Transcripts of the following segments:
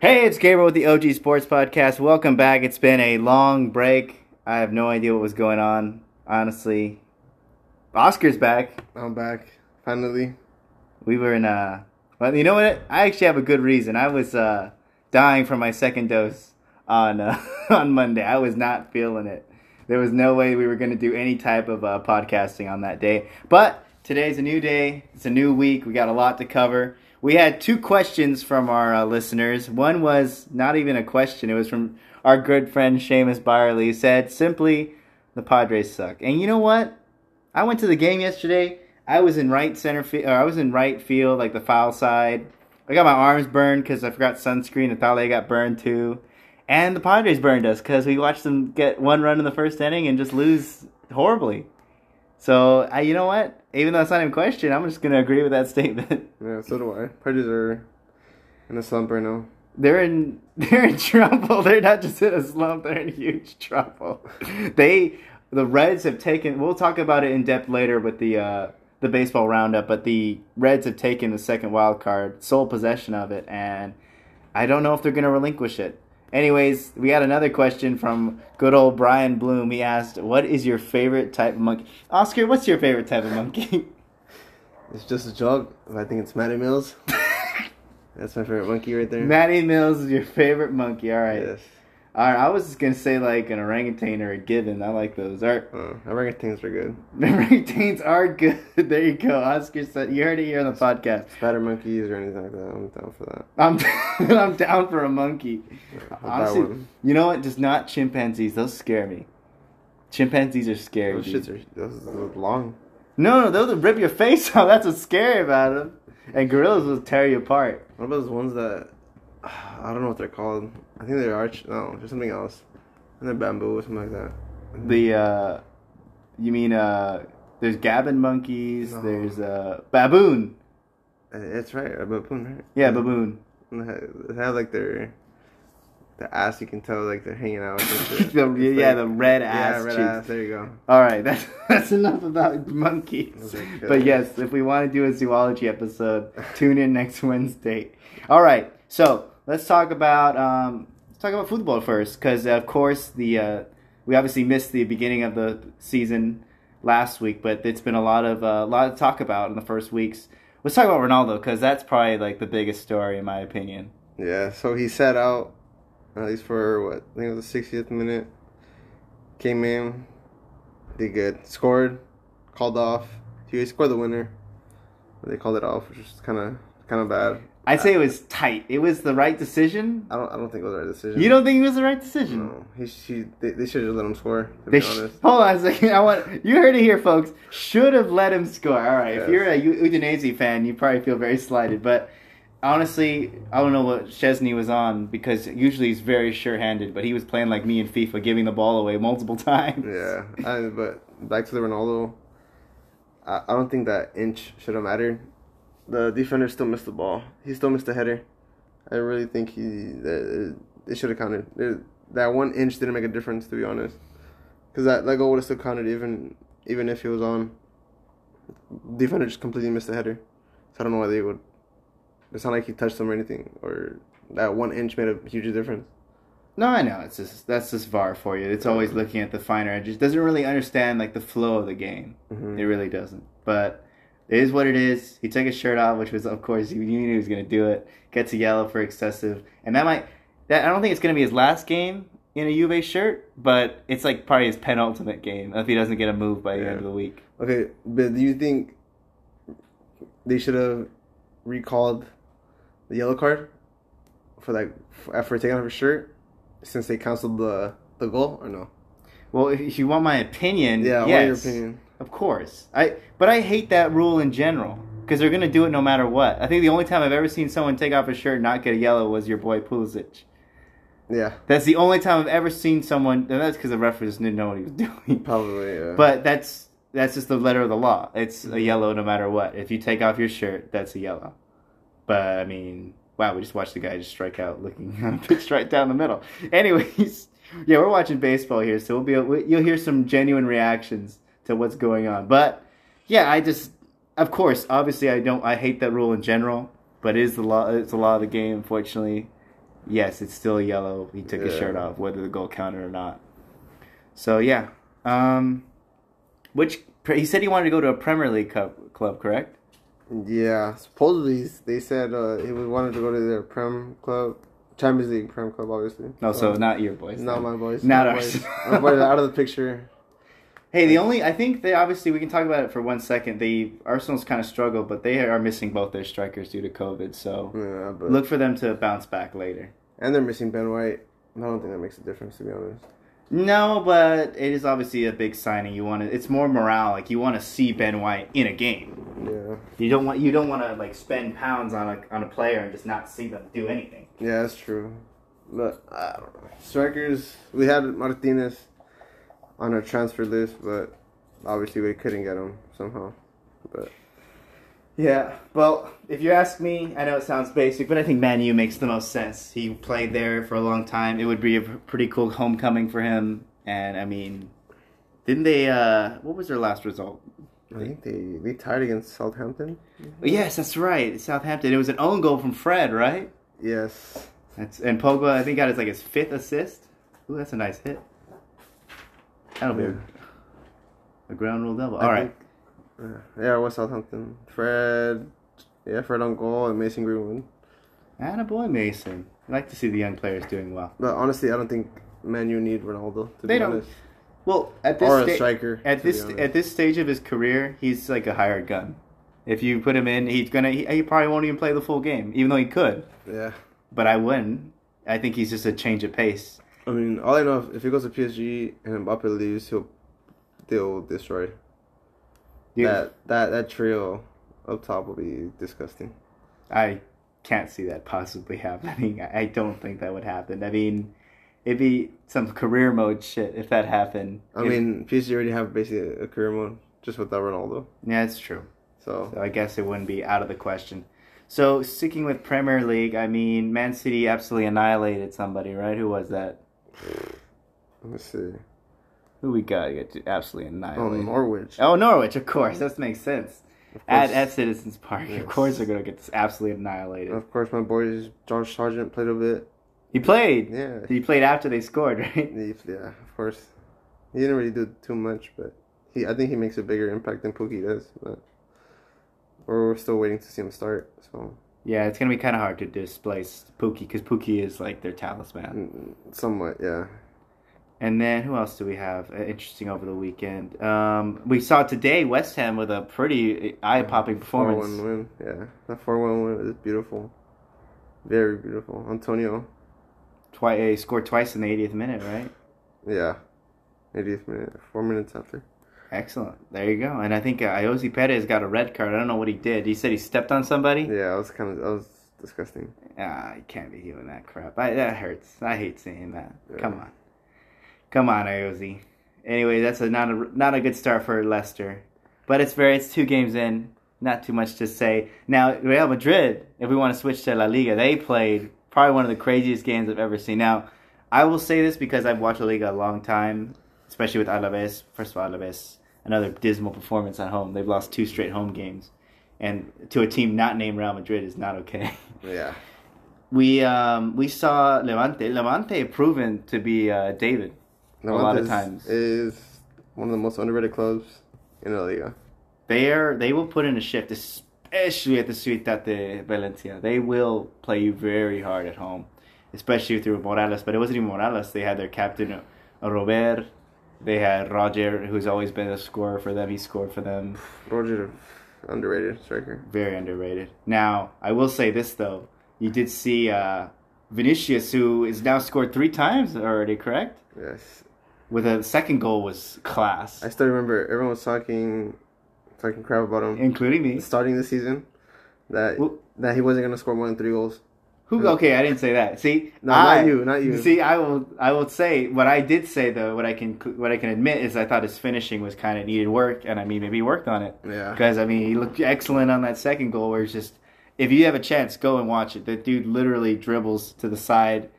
Hey, it's Gabriel with the OG Sports Podcast. Welcome back. It's been a long break. I have no idea what was going on, honestly. Oscar's back. I'm back finally. We were in uh well, you know what? I actually have a good reason. I was uh dying for my second dose on uh, on Monday. I was not feeling it. There was no way we were going to do any type of uh, podcasting on that day. But today's a new day. It's a new week. We got a lot to cover. We had two questions from our uh, listeners. One was not even a question. It was from our good friend Seamus Byerly. He said simply, "The Padres suck." And you know what? I went to the game yesterday. I was in right center field. I was in right field, like the foul side. I got my arms burned because I forgot sunscreen. They got burned too. And the Padres burned us because we watched them get one run in the first inning and just lose horribly. So, you know what? Even though it's not in question, I'm just going to agree with that statement. Yeah, so do I. Padres are in a slump right now. They're in they're in trouble. They're not just in a slump. They're in huge trouble. They the Reds have taken. We'll talk about it in depth later with the uh, the baseball roundup. But the Reds have taken the second wild card, sole possession of it, and I don't know if they're going to relinquish it. Anyways, we had another question from good old Brian Bloom. He asked, "What is your favorite type of monkey?" Oscar, what's your favorite type of monkey? It's just a joke. I think it's Matty Mills. That's my favorite monkey right there. Matty Mills is your favorite monkey. All right. Yes. Right. I was just gonna say like an orangutan or a gibbon. I like those. All right. Uh, orangutans are good. Orangutans are good. There you go. Oscar said you heard it here on the podcast. Spider monkeys or anything like that. I'm down for that. I'm I'm down for a monkey. That Honestly, you know what? Just not chimpanzees. Those scare me. Chimpanzees are scary. Those dude. shits are those are long. No, no, those will rip your face off. That's what's scary about them. And gorillas will tear you apart. What about those ones that I don't know what they're called? I think they're arch. No, there's something else. And they're bamboo or something like that. The uh, you mean uh, there's gabbon monkeys. No. There's uh, baboon. That's right, a baboon, right? Yeah, baboon. They have, like their the ass. You can tell like they're hanging out. The- It's yeah, like- the red ass. yeah, red cheeks. ass. There you go. All right, that's that's enough about monkeys. But yes, if we want to do a zoology episode, tune in next Wednesday. All right, so let's talk about um, let's talk about football first, because of course the uh, we obviously missed the beginning of the season last week, but it's been a lot of uh, a lot to talk about in the first weeks. Let's talk about Ronaldo because that's probably like the biggest story in my opinion. Yeah, so he sat out at least for what I think it was the 60th minute. Came in, did good, scored, called off. He scored the winner. They called it off, which is kind of kind of bad. I'd say it was tight. It was the right decision. I don't I don't think it was the right decision. You don't think it was the right decision? No, he she they, they should have let him score. To They be sh- honest. hold on a second. I want you heard it here, folks. Should have let him score. All right. If you're a Udinese fan, you probably feel very slighted. But honestly, I don't know what Szczesny was on because usually he's very sure-handed. But he was playing like me in FIFA, giving the ball away multiple times. Yeah, I, but back to the Ronaldo. I, I don't think that inch should have mattered. The defender still missed the ball. He still missed the header. I really think he that it should have counted. There- That one inch didn't make a difference, to be honest. Because that, that goal would have still counted even even if he was on. Defender just completely missed the header. So I don't know why they would. It's not like he touched them or anything, or that one inch made a huge difference. No, I know. It's just that's just VAR for you. It's always looking at the finer edges. Doesn't really understand like the flow of the game. Mhm. It really doesn't. But it is what it is. He took his shirt off, which was, of course, you knew he was going to do it. Gets a yellow for excessive, and that might. That I don't think it's going to be his last game in a Juve shirt, but it's like probably his penultimate game if he doesn't get a move by the Yeah. end of the week. Okay, but do you think they should have recalled the yellow card for like for taking off his shirt since they canceled the the goal or no? Well, if you want my opinion, Yeah, yes, what your opinion? Of course, I. But I hate that rule in general because they're going to do it no matter what. I think the only time I've ever seen someone take off a shirt and not get a yellow was your boy Pulisic. Yeah, That's the only time I've ever seen someone. And that's because the referee didn't know what he was doing. probably. Yeah. But that's that's just the letter of the law. It's a mm-hmm. yellow no matter what. If you take off your shirt, that's a yellow. But I mean, wow, we just watched the guy just strike out, looking pitched right down the middle. Anyways, yeah, we're watching baseball here, so we'll be you'll hear some genuine reactions to what's going on. But yeah, I just, of course, obviously, I don't, I hate that rule in general. But it is the law. It's the law of the game, unfortunately. yes, it's still yellow. He took his shirt off, whether the goal counted or not. So yeah, um, which he said he wanted to go to a Premier League cup, club, correct? Yeah, supposedly they said uh, he was wanted to go to their Prem club, Champions League Prem club, obviously. No, so Um, not your boys. not then. my boys. Not my ours. boys. my boys are out of the picture. Hey, the only I think they obviously we can talk about it for one second. The Arsenal's kind of struggled, but they are missing both their strikers due to COVID. So Yeah, but look for them to bounce back later. and they're missing Ben White. I don't think that makes a difference to be honest. No, but it is obviously a big signing. You want to. It's more morale. Like you want to see Ben White in a game. Yeah, You don't want. You don't want to like spend pounds on a on a player and just not see them do anything. yeah, that's true. But I don't know. Strikers, we had Martinez on our transfer list, but obviously we couldn't get him somehow. But Yeah, well, if you ask me, I know it sounds basic, but I think Man U makes the most sense. He played there for a long time. It would be a pretty cool homecoming for him. And I mean, didn't they? uh What was their last result? I think they they tied against Southampton. Yes, that's right, Southampton. It was an own goal from Fred, right? Yes. That's and Pogba. I think got his like his fifth assist. Ooh, that's a nice hit. That'll be a, a ground rule double. I All right. think- uh, yeah, was Southampton. Fred, yeah, Fred on goal and Mason Greenwood. And a boy Mason. I like to see the young players doing well. But honestly, I don't think Man U need Ronaldo. To They be don't. honest. Well, at this or a sta- striker. at this at this stage of his career, he's like a hired gun. If you put him in, he's gonna he, he probably won't even play the full game, even though he could. yeah. But I wouldn't. I think he's just a change of pace. I mean, all I know if, if he goes to PSG and Mbappe leaves, he'll they'll destroy. You- That that that trio up top will be disgusting. I can't see that possibly happening. I I don't think that would happen. I mean, it'd be some career mode shit if that happened. I If- mean, PSG already have basically a career mode just without Ronaldo. yeah, it's true. So So I guess it wouldn't be out of the question. So sticking with Premier League, I mean, Man City absolutely annihilated somebody, right? Who was that? Let me see. Who we got? Get absolutely annihilated. Oh. Norwich. Oh, Norwich, of course. That makes sense. At, at Citizens Park, of course they're gonna get absolutely annihilated. Of course, my boys Josh Sargent played a bit. He played. Yeah, He played after they scored, right? yeah, of course. He didn't really do too much, but he I think he makes a bigger impact than Pukki does. But we're still waiting to see him start. So Yeah, it's gonna be kind of hard to displace Pukki because Pukki is like their talisman. mm, somewhat, yeah. And then who else do we have uh, interesting over the weekend? Um, we saw today West Ham with a pretty eye-popping Four performance. one win, yeah. That four one win is beautiful, very beautiful. Antonio, Twi- uh, scored twice in the 80th minute, right? yeah, 80th minute, four minutes after. Excellent. There you go. And I think uh, Ayoze Perez got a red card. I don't know what he did. He said he stepped on somebody. Yeah, I was kind of, I was disgusting. Ah, you can't be doing that crap. I, that hurts. I hate seeing that. Yeah. Come on, come on, Ayoze. Anyway, that's a not a not a good start for Leicester, but it's very it's two games in. Not too much to say. Now Real Madrid, if we want to switch to La Liga, they played probably one of the craziest games I've ever seen. Now, I will say this because I've watched La Liga a long time, especially with Alaves. First of all, Alaves, another dismal performance at home. They've lost two straight home games, and to a team not named Real Madrid is not okay. Yeah, We um we saw Levante. Levante proven to be uh, David. A lot of times. is one of the most underrated clubs in La Liga. They are they will put in a shift, especially at the Ciutat de Valencia. They will play you very hard at home, especially through Morales. But it wasn't even Morales. They had their captain Robert. They had Roger, who's always been a scorer for them. He scored for them. Roger, underrated striker. Very underrated. Now I will say this though, you did see uh, Vinicius, who is now scored three times already. Correct? Yes, With a second goal was class, I still remember everyone was talking, talking crap about him including me. starting the season. That Who- that he wasn't gonna score more than three goals. Who? Okay, I didn't say that. See, No, I, not you, not you. See, I will. I will say what I did say though. What I can, what I can admit is I thought his finishing was kind of needed work, and I mean maybe he worked on it Yeah, because I mean he looked excellent on that second goal. Where it's just, if you have a chance, go and watch it. That dude literally dribbles to the side,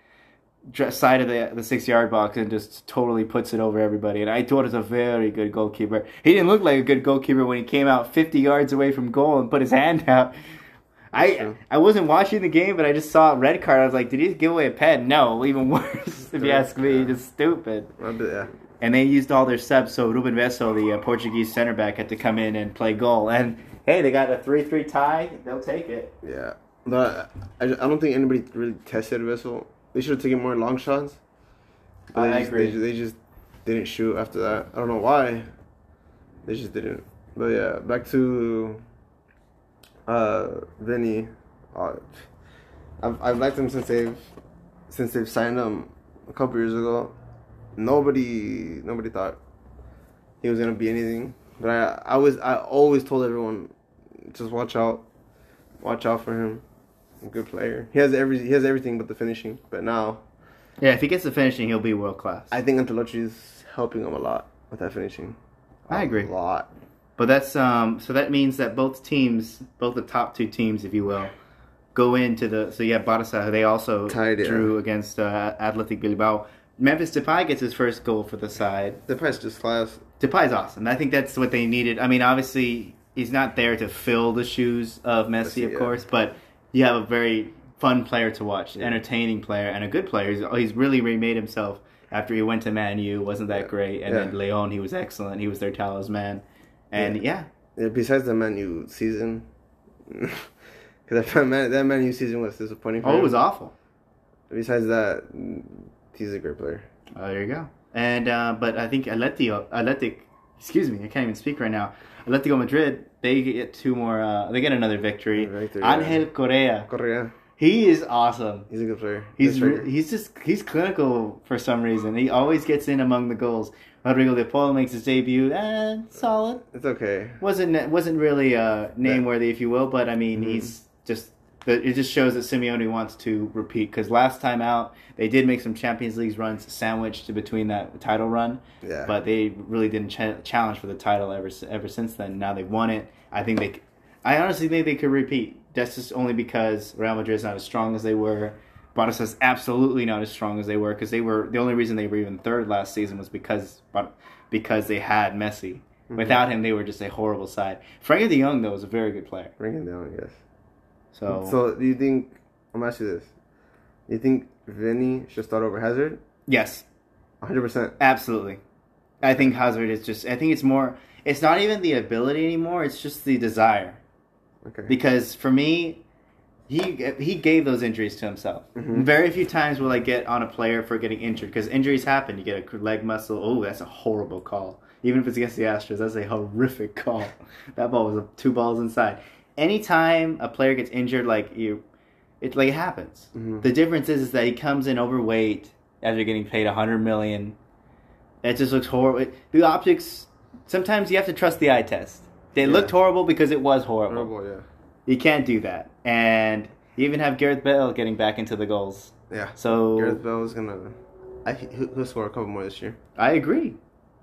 dr- side of the the six yard box and just totally puts it over everybody. And I thought it was a very good goalkeeper. He didn't look like a good goalkeeper when he came out fifty yards away from goal and put his hand out. I True. I wasn't watching the game, but I just saw a red card. I was like, did he give away a pen? No, even worse. if you ask me, Yeah. just stupid. Yeah. And they used all their subs, so Ruben Vezo, the uh, Portuguese center back, had to come in and play goal. And hey, they got a three-three tie. They'll take it. Yeah, but I, I don't think anybody really tested Vezo. They should have taken more long shots. But I they just, agree. They, they just didn't shoot after that. I don't know why. They just didn't. But yeah, back to uh Vinny. Uh, I've I've liked him since they've since they've signed him a couple years ago. Nobody nobody thought he was gonna be anything. But I I was I always told everyone just watch out, watch out for him. A good player. He has every he has everything but the finishing. But now Yeah, if he gets the finishing, he'll be world class. I think Ancelotti is helping him a lot with that finishing. I agree. A lot. But that's um. So that means that both teams, both the top two teams, if you will, go into the. So yeah, Barca. They also Tied, yeah. drew against uh, Athletic Bilbao. Memphis Depay gets his first goal for the side. Price just class. Depay's awesome. I think that's what they needed. I mean, obviously he's not there to fill the shoes of Messi, Messi, of yeah. course, but you have a very fun player to watch, Yeah. entertaining player, and a good player. He's, he's really remade himself after he went to Man U. wasn't that Yeah. great, and Yeah. then Lyon, he was excellent. He was their talisman, and yeah, Yeah, besides the Man U season, because that man that Man U season was disappointing. For oh, it was awful. Besides that, he's a great player. Oh, there you go. And uh, but I think Atletico, Athletic, excuse me, I can't even speak right now. Atletico Madrid, they get two more. Uh, they get another victory. Victory, yeah. Angel Correa, Correa, he is awesome. he's a good player. He's re- he's just he's clinical for some reason. He always gets in among the goals. Rodrigo De Paul makes his debut, and solid. it's okay. wasn't wasn't really uh, name worthy, if you will, but I mean Mhm. he's just. It just shows that Simeone wants to repeat because last time out they did make some Champions League runs sandwiched between that title run, Yeah, but they really didn't ch- challenge for the title ever ever since then. Now they've won it. I think they, I honestly think they could repeat. That's just only because Real Madrid's not as strong as they were. Barca's absolutely not as strong as they were because they were the only reason they were even third last season was because because they had Messi. Mhm. Without him, they were just a horrible side. Frankie De Jong though was a very good player. bring him down. Yes. So, So do you think? I'm gonna ask you this. Do you think Vinny should start over Hazard? yes, 100. percent absolutely. I think Hazard is just. I think it's more. It's not even the ability anymore. It's just the desire. Okay. because for me, he he gave those injuries to himself. Mhm. Very few times will I get on a player for getting injured because injuries happen. You get a leg muscle. Oh, that's a horrible call. Even if it's against the Astros, that's a horrific call. that ball was two balls inside. Anytime a player gets injured, like you, it like it happens. Mhm. The difference is, is that he comes in overweight after getting paid a hundred million. It just looks horrible. The optics. Sometimes you have to trust the eye test. They Yeah. looked horrible because it was horrible. Horrible, yeah. You can't do that. And you even have Gareth Bale getting back into the goals. Yeah. So Gareth Bale is gonna. I, he'll score a couple more this year. I agree.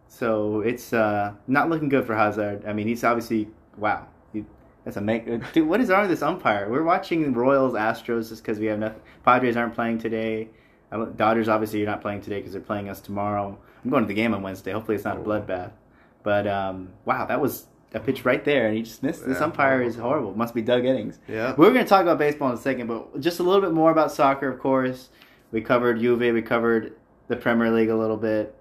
So it's uh, not looking good for Hazard. I mean, he's obviously wow. He, that's a make. Dude, what is wrong with this umpire? We're watching Royals Astros just because we have nothing. Padres aren't playing today. Dodgers obviously you're not playing today because they're playing us tomorrow. I'm going to the game on Wednesday. Hopefully it's not a Oh. bloodbath. But um, wow, that was a pitch right there, and he just missed. This Yeah, umpire is horrible. Must be Doug Eddings. Yeah. We're going to talk about baseball in a second, but just a little bit more about soccer, of course. We covered Juve, we covered the Premier League a little bit.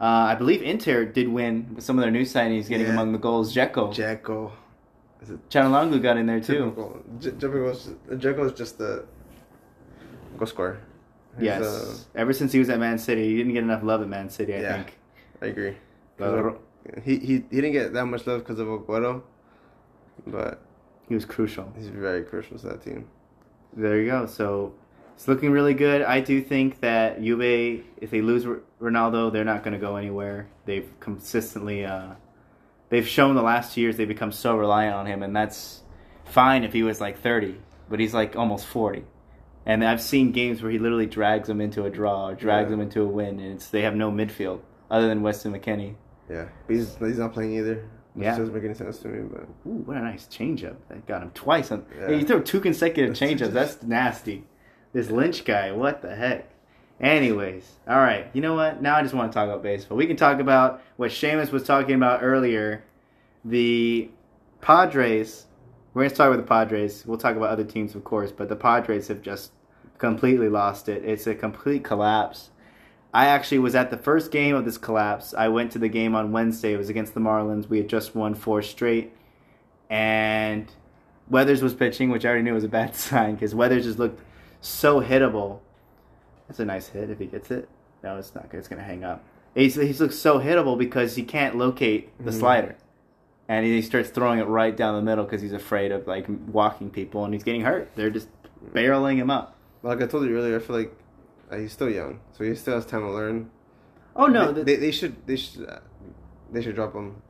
Uh, I believe Inter did win with some of their new signings, getting Yeah. among the goals. Dzeko, Jacko. Is got in there too. typical? J- is just the go score. He's, Yes, uh, ever since he was at Man City, he didn't get enough love at Man City. I Yeah. think. I agree. But He he he didn't get that much love because of Aguero, but he was crucial. he's very crucial to that team. There you go. So it's looking really good. I do think that Juve, if they lose R- Ronaldo, they're not going to go anywhere. They've consistently, uh, they've shown the last two years they've become so reliant on him, and that's fine if he was like 30, but he's like almost 40. And I've seen games where he literally drags them into a draw or drags Yeah. them into a win, and it's they have no midfield other than Weston McKennie. Yeah, but he's he's not playing either. Which Yeah. doesn't make any sense to me, but Ooh, what a nice changeup! That got him twice. On, Yeah. Hey, you throw two consecutive changeups. That's nasty. This Lynch guy, what the heck? Anyways, all right. You know what? Now I just want to talk about baseball. We can talk about what Seamus was talking about earlier. The Padres we're gonna start with the Padres. We'll talk about other teams, of course, but the Padres have just completely lost it. It's a complete collapse. I actually was at the first game of this collapse. I went to the game on Wednesday. It was against the Marlins. We had just won four straight, and Weathers was pitching, which I already knew was a bad sign because Weathers just looked so hittable. That's a nice hit if he gets it. No, it's not good. It's gonna hang up. He's he's looks so hittable because he can't locate the Mhm. slider, and he starts throwing it right down the middle because he's afraid of like walking people, and he's getting hurt. They're just barreling him up. Like I told you earlier, I feel like uh, he's still young, so he still has time to learn. Oh no, they, they, they should they should uh, they should drop him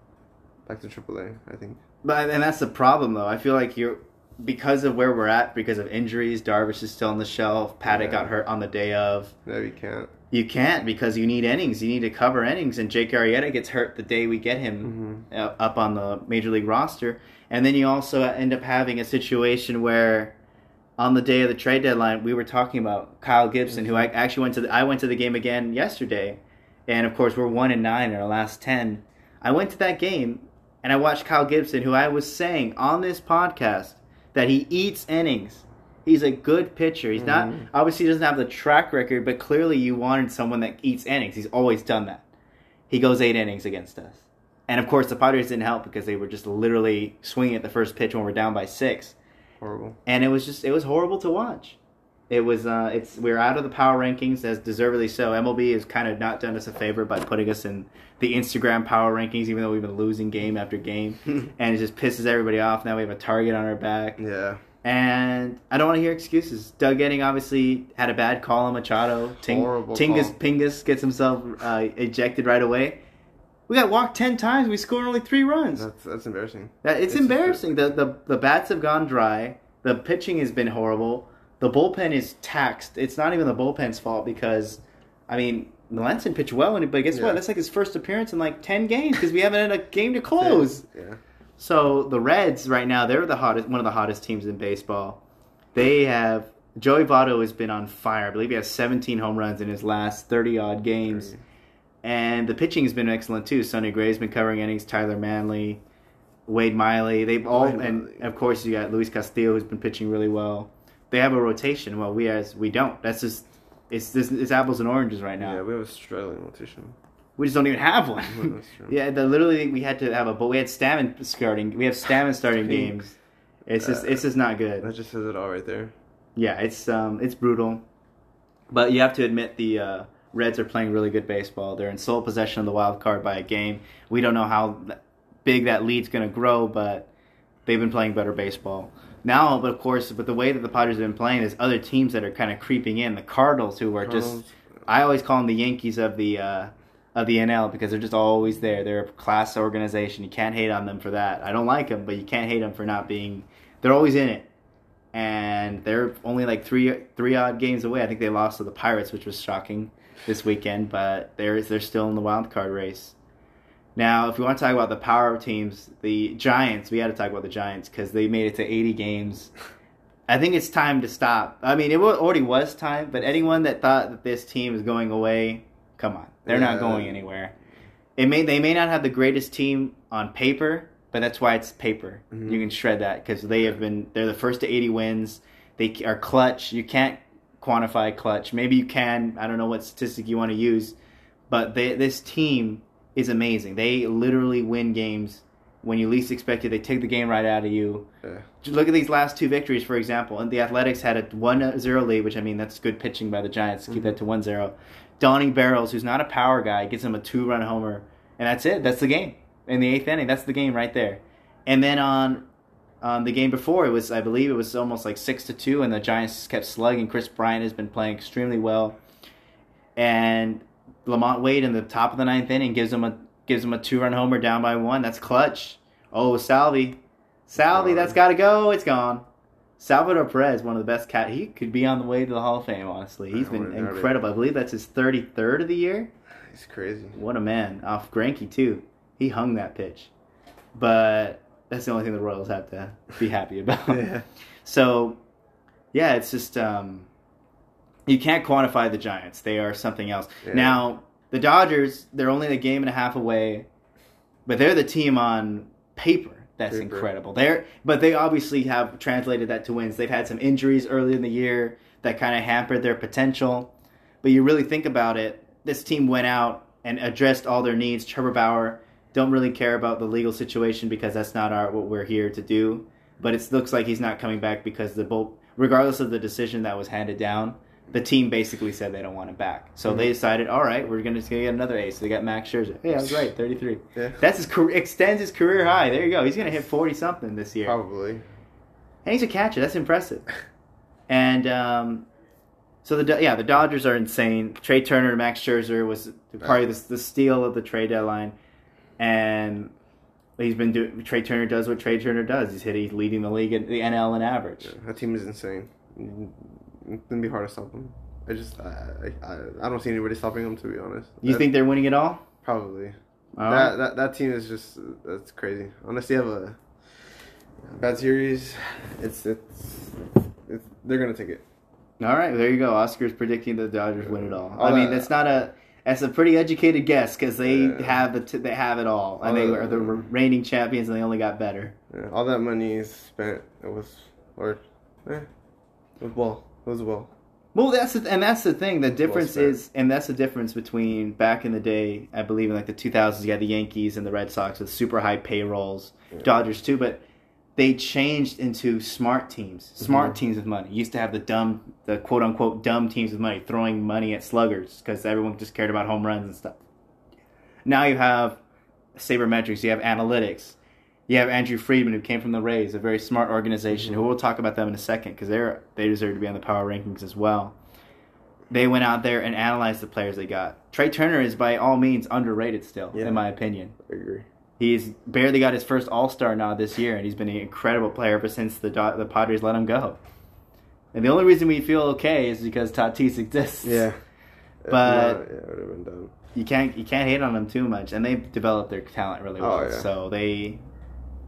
back to AAA. I think. But and that's the problem though. I feel like you're because of where we're at, because of injuries. Darvish is still on the shelf. Paddack Yeah. got hurt on the day of. No, you can't. You can't because you need innings. You need to cover innings, and Jake Arrieta gets hurt the day we get him hmm uh, up on the major league roster, and then you also end up having a situation where. On the day of the trade deadline, we were talking about Kyle Gibson, who I actually went to. The, I went to the game again yesterday, and of course we're one and nine in our last ten. I went to that game, and I watched Kyle Gibson, who I was saying on this podcast that he eats innings. He's a good pitcher. He's not Mhm. obviously he doesn't have the track record, but clearly you wanted someone that eats innings. He's always done that. He goes eight innings against us, and of course the Padres didn't help because they were just literally swinging at the first pitch when we're down by six, Horrible. and it was just it was horrible to watch. It was uh, it's we're out of the power rankings as deservedly so. MLB has kind of not done us a favor by putting us in the Instagram power rankings, even though we've been losing game after game, and it just pisses everybody off. Now we have a target on our back. yeah. And I don't want to hear excuses. Doug Eddings obviously had a bad call on Machado. Ting- Horrible Tingus call. Pingus gets himself uh, ejected right away. We got walked ten times. We scored only three runs. That's that's embarrassing. That, it's, it's embarrassing. The, the the bats have gone dry. The pitching has been horrible. The bullpen is taxed. It's not even the bullpen's fault because, I mean, Melancon pitched well, and but guess Yeah. what? That's like his first appearance in like ten games because we haven't had a game to close. Yeah. So the Reds right now, they're the hottest, one of the hottest teams in baseball. They have Joey Votto has been on fire. I believe he has 17 home runs in his last 30 odd games. And the pitching has been excellent too. Sonny Gray's been covering innings. Tyler Mahle, Wade Miley, they've all, Wade and Miley. of course you got Luis Castillo who's been pitching really well. They have a rotation. Well, we as we don't. That's just it's this it's apples and oranges right now. Yeah, we have a struggling rotation. We just don't even have one. True. yeah, the, literally we had to have a but we had Stammen starting. We have Stammen starting games. It's just Uh, it's just not good. That just says it all right there. Yeah, it's um it's brutal. But you have to admit the uh, Reds are playing really good baseball. They're in sole possession of the wild card by a game. We don't know how big that lead's going to grow, but they've been playing better baseball. Now, but of course, but the way that the Padres have been playing, is other teams that are kind of creeping in. The Cardinals, who are just, I always call them the Yankees of the uh, of the NL because they're just always there. They're a class organization. You can't hate on them for that. I don't like them, but you can't hate them for not being. They're always in it, and they're only like three three odd games away. I think they lost to the Pirates, which was shocking this weekend, but they're they're still in the wild card race. Now, if we want to talk about the power teams, the Giants, we had to talk about the Giants because they made it to 80 games. I think it's time to stop. I mean, it already was time, but anyone that thought that this team is going away, come on, they're not going anywhere. It may they may not have the greatest team on paper, but that's why it's paper. Mhm. You can shred that because they have been they're the first to 80 wins. They are clutch. You can't quantify clutch. Maybe you can. I don't know what statistic you want to use, but they, this team is amazing. They literally win games when you least expect it. They take the game right out of you. Yeah. Look at these last two victories, for example. And the Athletics had a 1-0 lead, which I mean that's good pitching by the Giants to keep mm-hmm. that to 1-0. Donnie Barrels, who's not a power guy, gets him a two-run homer, and that's it. That's the game in the eighth inning. That's the game right there. And then on on the game before, it was I believe it was almost like six to two, and the Giants kept slugging. Kris Bryant has been playing extremely well, and LaMonte Wade in the top of the ninth inning gives him a gives him a two-run homer down by one. That's clutch. Oh, Salvi, Salvi, that's got to go. It's gone. Salvador Perez, one of the best cat. He could be on the way to the Hall of Fame. Honestly, he's been wouldn't doubt it. incredible. I believe that's his thirty-third of the year. He's crazy. What a man off Greinke too. He hung that pitch, but that's the only thing the Royals have to be happy about. Yeah. So, yeah, it's just um, you can't quantify the Giants. They are something else. Yeah. Now the Dodgers, they're only a game and a half away, but they're the team on paper That's Super. incredible. They're but they obviously have translated that to wins. They've had some injuries early in the year that kind of hampered their potential. But you really think about it, this team went out and addressed all their needs. Trevor Bauer don't really care about the legal situation because that's not our what we're here to do. But it looks like he's not coming back because the both regardless of the decision that was handed down, the team basically said they don't want him back. So Mm-hmm. they decided, all right, we're gonna, just gonna get another ace. So they got Max Scherzer. Yeah, I was right, thirty three. Yeah. That's his career, extends his career high. There you go. He's gonna hit forty something this year, Probably. and he's a catcher. That's impressive. And um, so the yeah, the Dodgers are insane. Trea Turner, Max Scherzer was probably the, the steal of the trade deadline, and he's been doing. Trea Turner does what Trea Turner does. He's hitting, he's leading the league in the NL in average. Yeah, that team is insane. It's gonna be hard to stop them. I just I, I I don't see anybody stopping them to be honest. You That- think they're winning it all? probably All that, that that team is just that's crazy. Unless they have a bad series, it's it's, it's they're gonna take it. All right, there you go. Oscar's predicting the Dodgers win it all. All I mean, that- that's not a that's a pretty educated guess because they Yeah. have the t- they have it all, and they are the reigning champions, and they only got better. Yeah, all that money is spent. It was or eh, it was well. It was well. Well, that's the, and that's the thing. The difference spent. is, and that's the difference between back in the day. I believe in like the 2000s, you had the Yankees and the Red Sox with super high payrolls. Yeah. Dodgers too, but they changed into smart teams, smart Mhm. teams with money. Used to have the dumb, the quote unquote dumb teams with money, throwing money at sluggers because everyone just cared about home runs and stuff. Now you have sabermetrics, you have analytics, you have Andrew Friedman who came from the Rays, a very smart organization. Who we'll talk about them in a second because they're they deserve to be on the power rankings as well. They went out there and analyzed the players they got. Trea Turner is by all means underrated still, Yeah. in my opinion. I agree. He's barely got his first All Star nod this year, and he's been an incredible player ever since the the Padres let him go. And the only reason we feel okay is because Tatis exists. Yeah. But- not, yeah, it would have been you can't you can't hate on them too much, and they've developed their talent really well. Oh, yeah. So they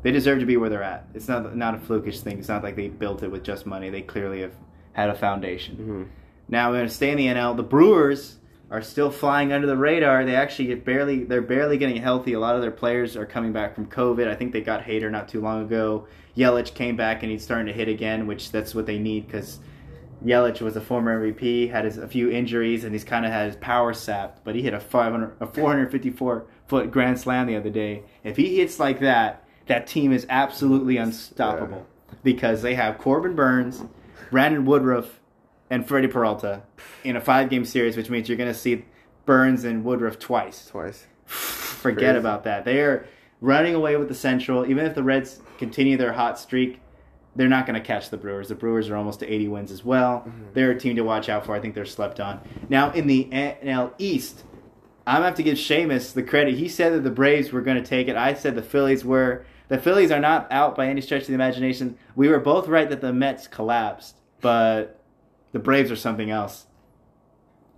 they deserve to be where they're at. It's not not a flukish thing. It's not like they built it with just money. They clearly have had a foundation. hmm Now we're going to stay in the NL. The Brewers are still flying under the radar. They actually get barely they're barely getting healthy. A lot of their players are coming back from COVID. I think they got Hader not too long ago. Yelich came back and he's starting to hit again, which that's what they need because Yelich was a former MVP, had his, a few injuries, and he's kind of had his power sapped. But he hit a 500, a 454 foot grand slam the other day. If he hits like that, that team is absolutely unstoppable because they have Corbin Burnes, Brandon Woodruff, and Freddie Peralta in a five game series, which means you're going to see Burnes and Woodruff twice. Twice. Forget Crazy. about that. They are running away with the Central. Even if the Reds continue their hot streak, they're not going to catch the Brewers. The Brewers are almost to 80 wins as well. Mm-hmm. They're a team to watch out for. I think they're slept on. Now, in the NL East, I'm going to have to give Seamus the credit. He said that the Braves were going to take it. I said the Phillies were. The Phillies are not out by any stretch of the imagination. We were both right that the Mets collapsed, but the Braves are something else.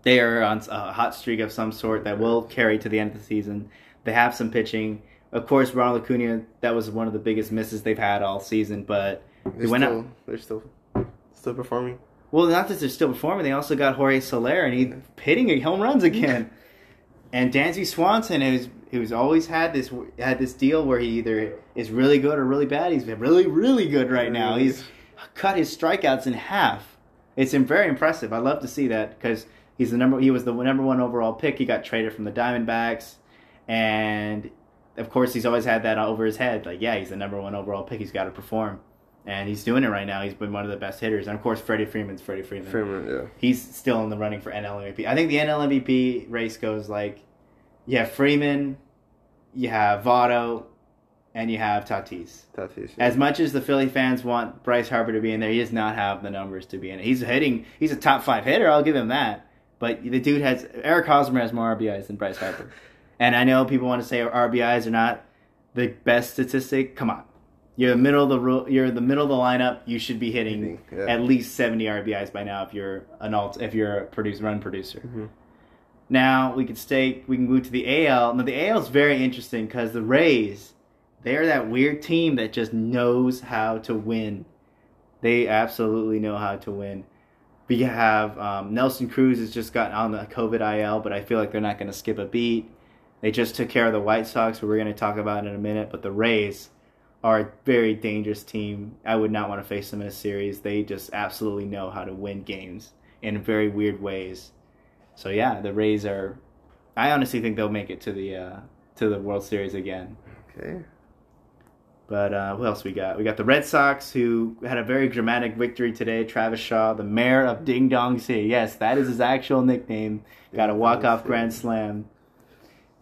They are on a hot streak of some sort that will carry to the end of the season. They have some pitching. Of course, Ronald Acuna, that was one of the biggest misses they've had all season, but They're still, out. they're still still performing. Well, not that they're still performing, they also got Jorge Soler, and he's hitting home runs again. And Dansby Swanson, who's who's always had this had this deal where he either is really good or really bad. He's been really really good right now. He's cut his strikeouts in half. It's very impressive. I love to see that because he's the number. He was the number one overall pick. He got traded from the Diamondbacks, and of course he's always had that over his head. Like, yeah, he's the number one overall pick. He's got to perform, and he's doing it right now. He's been one of the best hitters, and of course Freddie Freeman's Freddie Freeman. Freeman, yeah. He's still in the running for NL MVP. I think the NL MVP race goes like, you have Freeman, you have Votto, and you have Tatis. Tatis. yeah. As much as the Philly fans want Bryce Harper to be in there, he does not have the numbers to be in it. He's hitting. He's a top five hitter. I'll give him that. But the dude has Eric Hosmer has more RBIs than Bryce Harper. and I know people want to say RBIs are not the best statistic. Come on, you're the middle of the ro- you're the middle of the lineup. You should be hitting Hitting, yeah. at least seventy RBIs by now if you're an alt if you're a produce run producer. Mhm. Now we can stay. We can move to the AL. Now the AL is very interesting because the Rays, they are that weird team that just knows how to win. They absolutely know how to win. We have um, Nelson Cruz has just gotten on the COVID IL, but I feel like they're not going to skip a beat. They just took care of the White Sox, who we're going to talk about in a minute. But the Rays are a very dangerous team. I would not want to face them in a series. They just absolutely know how to win games in very weird ways. So yeah, the Rays are. I honestly think they'll make it to the uh, to the World Series again. Okay. But uh, who else we got? We got the Red Sox, who had a very dramatic victory today. Travis Shaw, the mayor of Ding Dong City. Yes, that is his actual nickname. Got a walk-off grand slam.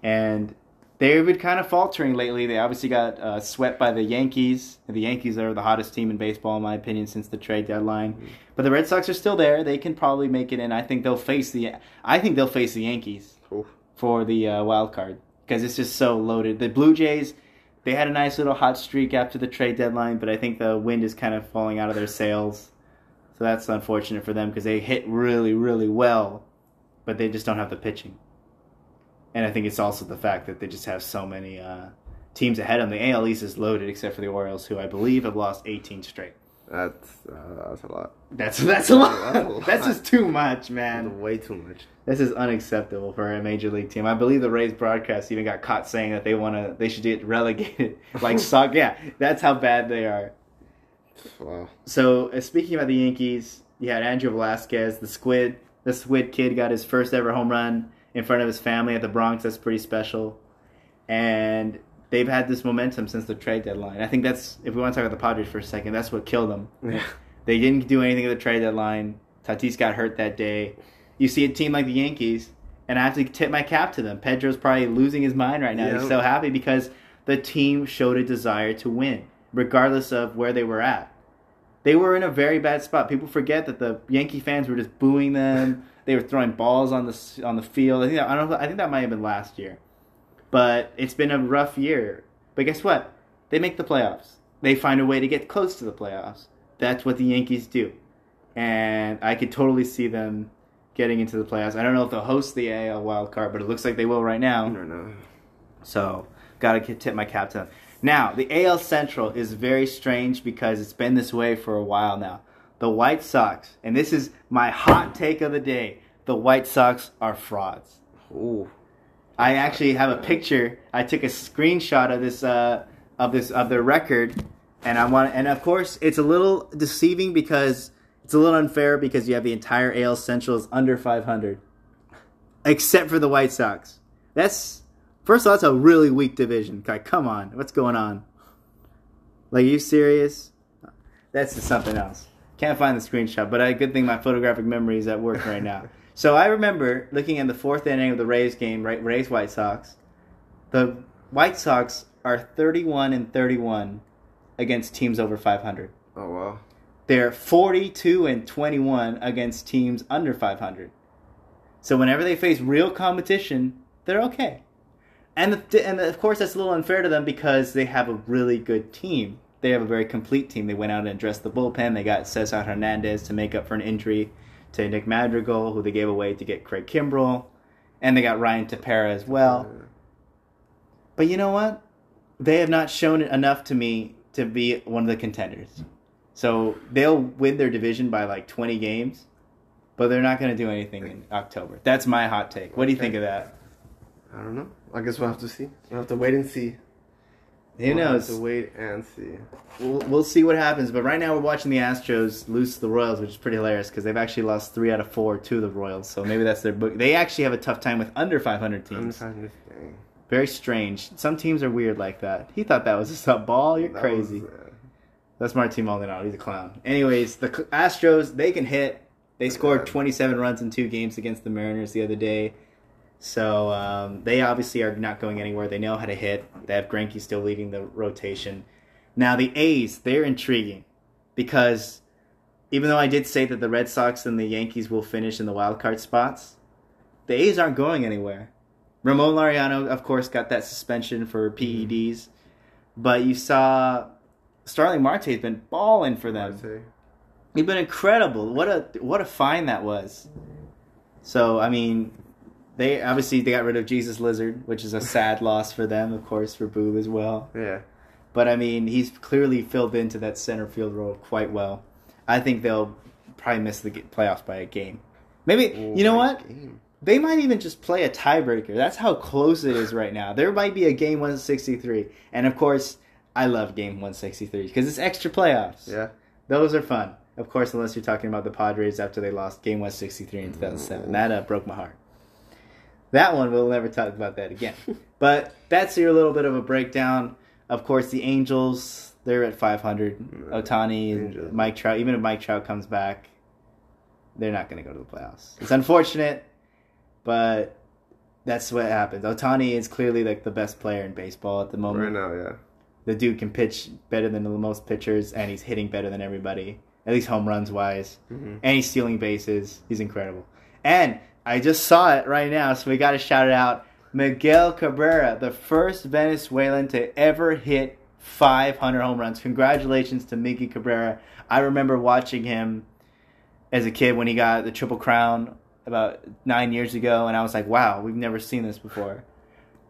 And they've been kind of faltering lately. They obviously got uh, swept by the Yankees. The Yankees are the hottest team in baseball, in my opinion, since the trade deadline. But the Red Sox are still there. They can probably make it in. I think they'll face the. I think they'll face the Yankees Oof. for the uh, wild card because it's just so loaded. The Blue Jays, they had a nice little hot streak after the trade deadline, but I think the wind is kind of falling out of their sails. So that's unfortunate for them because they hit really, really well, but they just don't have the pitching. And I think it's also the fact that they just have so many uh, teams ahead of them. The AL East is loaded except for the Orioles, who I believe have lost 18 straight. That's uh, that's a lot. That's that's a lot. That's a lot. That's just too much, That's man. way too much. This is unacceptable for a major league team. I believe the Rays broadcast even got caught saying that they want to, they should get relegated, like suck. Yeah, that's how bad they are. Wow. So uh, speaking about the Yankees, you had Andrew Velazquez, the Squid. The Squid kid got his first ever home run in front of his family at the Bronx. That's pretty special. And they've had this momentum since the trade deadline. I think that's if we want to talk about the Padres for a second, that's what killed them. Yeah. They didn't do anything at the trade deadline. Tatis got hurt that day. You see a team like the Yankees, and I have to tip my cap to them. Pedro's probably losing his mind right now. He's so happy because the team showed a desire to win, regardless of where they were at. They were in a very bad spot. People forget that the Yankee fans were just booing them. They were throwing balls on the on the field. I think that, I don't. I think that might have been last year, but it's been a rough year. But guess what? They make the playoffs. They find a way to get close to the playoffs. That's what the Yankees do, and I could totally see them getting into the playoffs. I don't know if they'll host the AL wild card, but it looks like they will right now. No, no. So, gotta tip my cap to them. Now, the AL Central is very strange because it's been this way for a while now. The White Sox, and this is my hot take of the day the White Sox are frauds. Ooh. I actually have a picture. I took a screenshot of this uh, of this of their record, and I want and of course it's a little deceiving because it's a little unfair because you have the entire AL Central is under 500, except for the White Sox. That's first of all, that's a really weak division. Guy, come on, what's going on? Like, you serious? That's just something else. Can't find the screenshot, but I good thing my photographic memory is at work right now. so I remember looking at the fourth inning of the Rays game, right? Rays White Sox. The White Sox are 31 and 31 against teams over 500. Oh wow. They're 42 and 21 against teams under 500. So whenever they face real competition, they're okay. And the, and of course that's a little unfair to them because they have a really good team. They have a very complete team. They went out and addressed the bullpen. They got Cesar Hernandez to make up for an injury to Nick Madrigal, who they gave away to get Craig Kimbrel, and they got Ryan Tepera as well. But you know what? They have not shown it enough to me to be one of the contenders. So they'll win their division by like 20 games, but they're not going to do anything in October. That's my hot take. What do you think of that? I don't know. I guess we'll have to see. We'll have to wait and see. Who We'll knows? To wait and see. We'll, we'll see what happens. But right now we're watching the Astros lose to the Royals, which is pretty hilarious because they've actually lost three out of four to the Royals. So maybe that's their book. They actually have a tough time with under 500 teams. Thing. Very strange. Some teams are weird like that. He thought that was a sub ball. You're That crazy. was, uh, That's Martin Maldonado. He's a clown. Anyways, the Astros they can hit. They scored 27 runs in two games against the Mariners the other day. So um, they obviously are not going anywhere. They know how to hit. They have Greinke still leading the rotation. Now the A's, they're intriguing because even though I did say that the Red Sox and the Yankees will finish in the wild card spots, the A's aren't going anywhere. Ramon Laureano, of course, got that suspension for PEDs, but you saw Starling Marte's been balling for them. He's been incredible. What a what a find that was. So I mean, they obviously they got rid of Jesus Lizard, which is a sad loss for them, of course, for Boo as well. Yeah. But I mean, he's clearly filled into that center field role quite well. I think they'll probably miss the playoffs by a game. Maybe Ooh, you know what? game. They might even just play a tiebreaker. That's how close it is right now. There might be a game 163. And of course, I love Game 163 because it's extra playoffs. Yeah. Those are fun. Of course, unless you're talking about the Padres after they lost Game 163 in 2007. That uh, broke my heart. That one, we'll never talk about that again. but that's your little bit of a breakdown. Of course, the Angels, they're at 500. Ohtani, Angels. Mike Trout, even if Mike Trout comes back, they're not going to go to the playoffs. It's unfortunate, but that's what happens. Ohtani is clearly like the best player in baseball at the moment Right now, yeah. the dude can pitch better than the most pitchers, and he's hitting better than everybody, at least home runs wise, Mhm. and he's stealing bases. He's incredible. And I just saw it right now, so we got to shout it out. Miguel Cabrera, the first Venezuelan to ever hit 500 home runs. Congratulations to Miggy Cabrera. I remember watching him as a kid when he got the Triple Crown about nine years ago, and I was like, wow, we've never seen this before.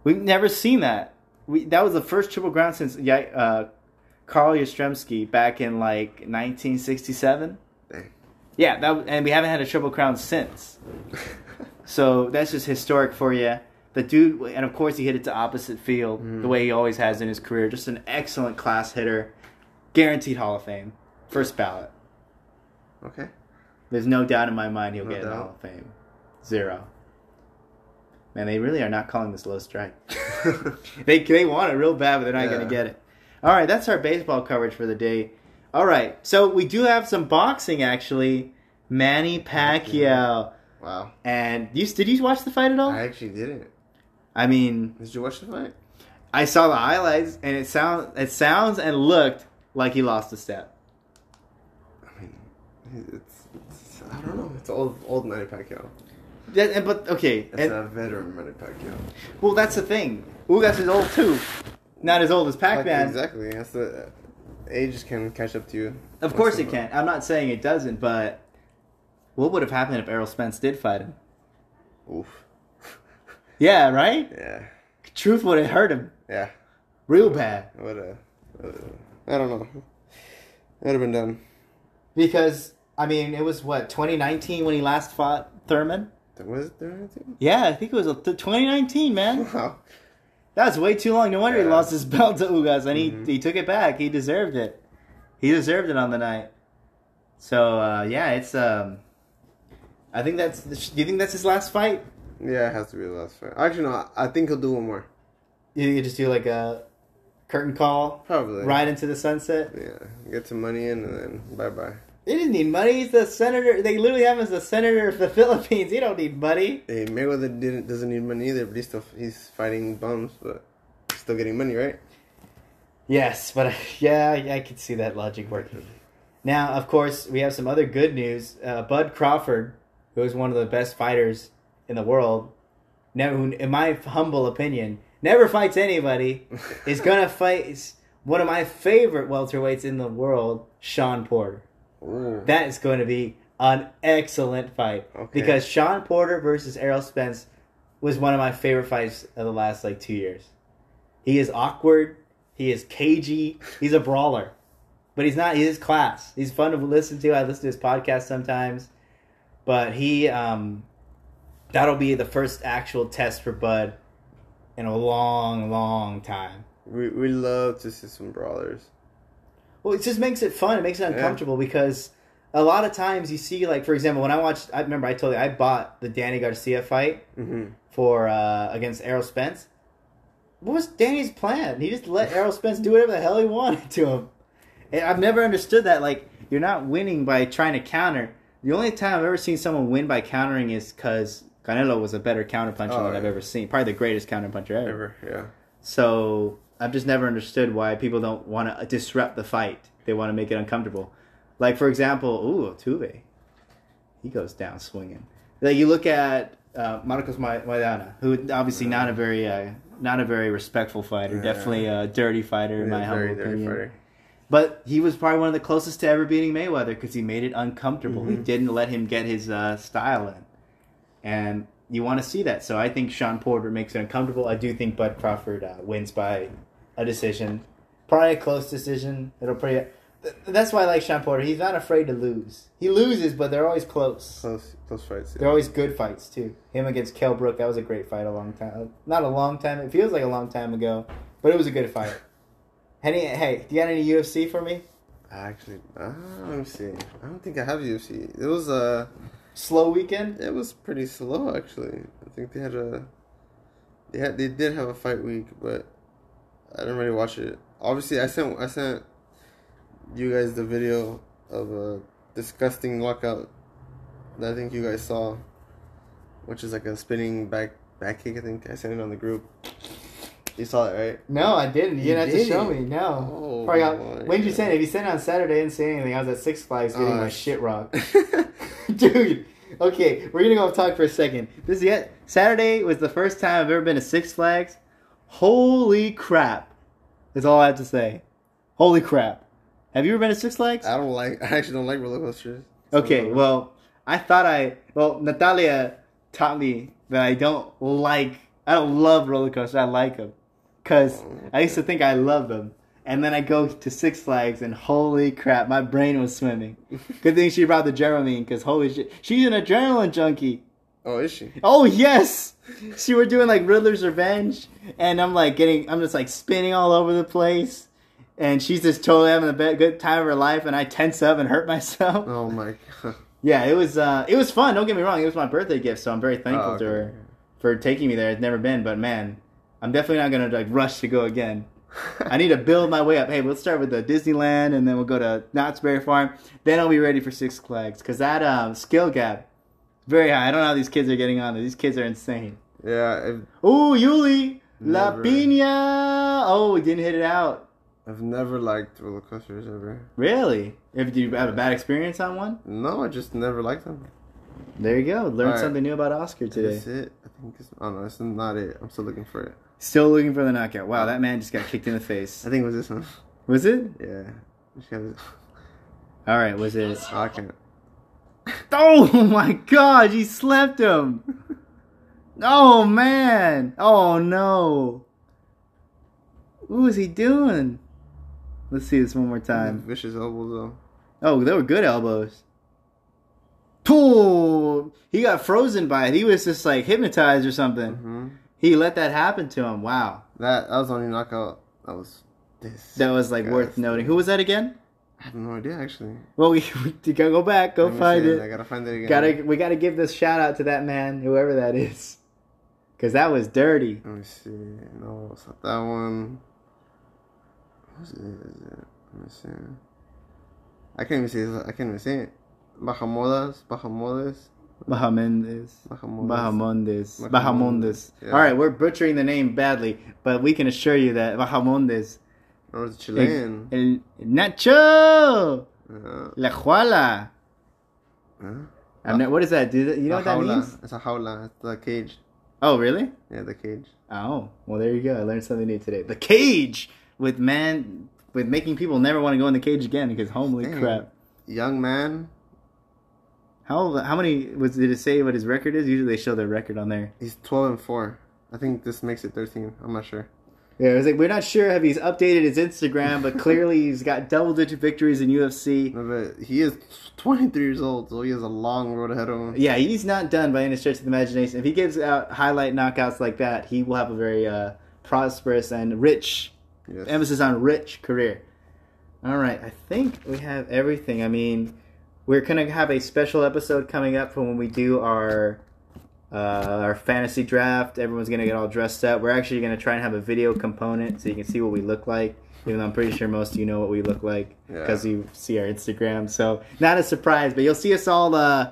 We've never seen that. We that was the first Triple Crown since uh, Carl Yastrzemski back in like 1967. Dang. Yeah, that and we haven't had a Triple Crown since. So that's just historic for you. The dude, and of course, he hit it to opposite field Mm. the way he always has in his career. Just an excellent class hitter, guaranteed Hall of Fame, first ballot. Okay. There's no doubt in my mind he'll No get in. Hall of Fame. Zero. Man, they really are not calling this low strike. they they want it real bad, but they're not going to get it. All right, that's our baseball coverage for the day. All right, so we do have some boxing actually. Manny Pacquiao, Wow. and you did you watch the fight at all? I actually didn't. I mean, Did you watch the fight? I saw the highlights, and it sounds it sounds and looked like he lost a step. I mean, it's, it's I don't know. It's old old Manny Pacquiao. And, but okay, It's and, a veteran Manny Pacquiao. well that's the thing. Ugas is old too, not as old as Like, Pac-Man. exactly. That's the age can catch up to you. Of course it can. I'm not saying it doesn't, but what would have happened if Errol Spence did fight him? Oof. Yeah, right. Yeah. Truth would have hurt him Yeah. real bad What a. what a- I don't know. It would have been done. because I mean it was what 2019 when he last fought Thurman. Was it there anything? Yeah, I think it was a- 2019, man. Wow. That was way too long. No wonder he lost his belt to Ugas, and he, Mhm. he took it back. He deserved it. He deserved it on the night. So uh, yeah, it's um. I think that's. Do you think that's his last fight? Yeah, it has to be the last fight. Actually, no. I think he'll do one more. You, you just do like a curtain call, Probably. ride into the sunset. Yeah. Get some money in and then bye bye. They didn't need money. He's the senator. They literally have him as the senator of the Philippines. He don't need money. Hey, Mayweather didn't doesn't need money either, but he's still he's fighting bums, but still getting money, right? Yes, but yeah, I could see that logic working. Now, of course, we have some other good news. Uh, Bud Crawford, who is one of the best fighters in the world, never, who, in my humble opinion, never fights anybody, is gonna fight one of my favorite welterweights in the world, Shawn Porter. Ooh. That is going to be an excellent fight Okay. because Shawn Porter versus Errol Spence was one of my favorite fights of the last like two years. He is awkward. He is cagey. He's a brawler, but he's not. He's class. He's fun to listen to. I listen to his podcast sometimes, but he um, that'll be the first actual test for Bud in a long, long time. We we love to see some brawlers. Well, it just makes it fun. It makes it uncomfortable because a lot of times you see, like for example, when I watched, I remember I told you I bought the Danny Garcia fight Mm-hmm. for uh, against Errol Spence. What was Danny's plan? He just let Errol Spence do whatever the hell he wanted to him. And I've never understood that. Like you're not winning by trying to counter. The only time I've ever seen someone win by countering is because Canelo was a better counterpuncher Oh, than I've ever seen. Probably the greatest counterpuncher ever. Ever, yeah. So I've just never understood why people don't want to disrupt the fight. They want to make it uncomfortable. Like for example, ooh, Tuve, he goes down swinging. Like you look at uh, Marcos Ma- Maidana, who obviously not a very uh, not a very respectful fighter, Yeah. definitely a dirty fighter in my humble opinion. fighter. But he was probably one of the closest to ever beating Mayweather because he made it uncomfortable. He Mhm. didn't let him get his uh, style in, and you want to see that. So I think Shawn Porter makes it uncomfortable. I do think Bud Crawford uh, wins by a decision, probably a close decision. It'll pretty. th- That's why I like Shawn Porter. He's not afraid to lose. He loses, but they're always close. Close, close fights. They're always good fights too. Him against Kell Brook, that was a great fight a long time. Not a long time. It feels like a long time ago, but it was a good fight. Any, hey, do you got any UFC for me? Actually, uh, let me see. I don't think I have UFC. It was uh, Slow weekend? it was pretty slow actually. I think they had a, they had they did have a fight week, but I didn't really watch it. Obviously, I sent I sent you guys the video of a disgusting lockout that I think you guys saw, which is like a spinning back back kick. I think I sent it on the group. You saw it, right? No, I didn't. You You didn't have to show me. No. Oh, Probably got, when did you send it? If you sent it on Saturday, I didn't say anything. I was at Six Flags getting Uh, my shit rocked. Dude, okay, we're gonna go talk for a second. This is yet Saturday was the first time I've ever been to Six Flags. Holy crap! That's all I have to say. Holy crap! Have you ever been to Six Flags? I don't like. I actually don't like roller coasters. Okay, well, I thought I well Natalia taught me that I don't like I don't love roller coasters. I like them because I used to think I love them, and then I go to Six Flags and holy crap, my brain was swimming. Good thing she brought the Dramamine because holy shit, she's an adrenaline junkie. Oh, is she? Oh yes, she were doing like Riddler's Revenge, and I'm like getting, I'm just like spinning all over the place, and she's just totally having the be- good time of her life, and I tense up and hurt myself. Oh my god. Yeah, it was uh, it was fun. Don't get me wrong, it was my birthday gift, so I'm very thankful Oh, to her for taking me there. I've never been, but man, I'm definitely not gonna like rush to go again. I need to build my way up. Hey, we'll start with the Disneyland, and then we'll go to Knott's Berry Farm. Then I'll be ready for Six Flags because that um, skill gap very high. I don't know how these kids are getting on. These kids are insane. Yeah, I've, Ooh, Yuli, La Pina. Oh, we didn't hit it out. I've never liked roller coasters ever. Really? If you have a bad experience on one? No, I just never liked them. There you go. Learn Alright. something new about Oscar today. That's it. I think it's. Oh no, this is not it. I'm still looking for it. Still looking for the knockout. Wow, that man just got kicked in the face. I think it was this one. Was it? Yeah. All right, was it? Oh, I can't. Oh my God, he slept him. Oh man. Oh no. What was he doing? Let's see this one more time. Vicious elbows though. Oh, they were good elbows. Boom! He got frozen by it. He was just like hypnotized or something. hmm He let that happen to him. Wow. That that was only knockout. That was this. That was like worth noting. Who was that again? I have no idea actually. Well, we, we gotta go back, go find it. I gotta find it again. Gotta we gotta give this shout out to that man, whoever that is, because that was dirty. Let me see. No, it's not that one. What's it? Is it? Let me see. I can't even see. it. I can't even see it. Bajamodas. Bajamodes. Bajamodes. Bahamondes. Bahamondes. Yeah. All right, we're butchering the name badly, but we can assure you that Bahamondes. Or it's Chilean. El Nacho Yeah. La Jaula. Huh? Not, what is that? Do you know what that jaula. means? It's a jaula. It's the cage. Oh, really? Yeah, the cage. Oh, well, there you go. I learned something new today. The cage with man with making people never want to go in the cage again because holy Dang. crap. Young man. How how many was did it say what his record is? Usually they show their record on there. He's 12 and 4. I think this makes it 13. I'm not sure. Yeah, it was like we're not sure if he's updated his Instagram, but clearly he's got double digit victories in UFC. No, But he is 23 years old, so he has a long road ahead of him. Yeah, he's not done by any stretch of the imagination. If he gives out highlight knockouts like that, he will have a very uh, prosperous and rich Yes. emphasis on rich career. All right, I think we have everything. I mean, we're gonna have a special episode coming up for when we do our uh, our fantasy draft. Everyone's gonna get all dressed up. We're actually gonna try and have a video component so you can see what we look like. Even though I'm pretty sure most of you know what we look like Yeah. because you see our Instagram. So not a surprise, but you'll see us all uh,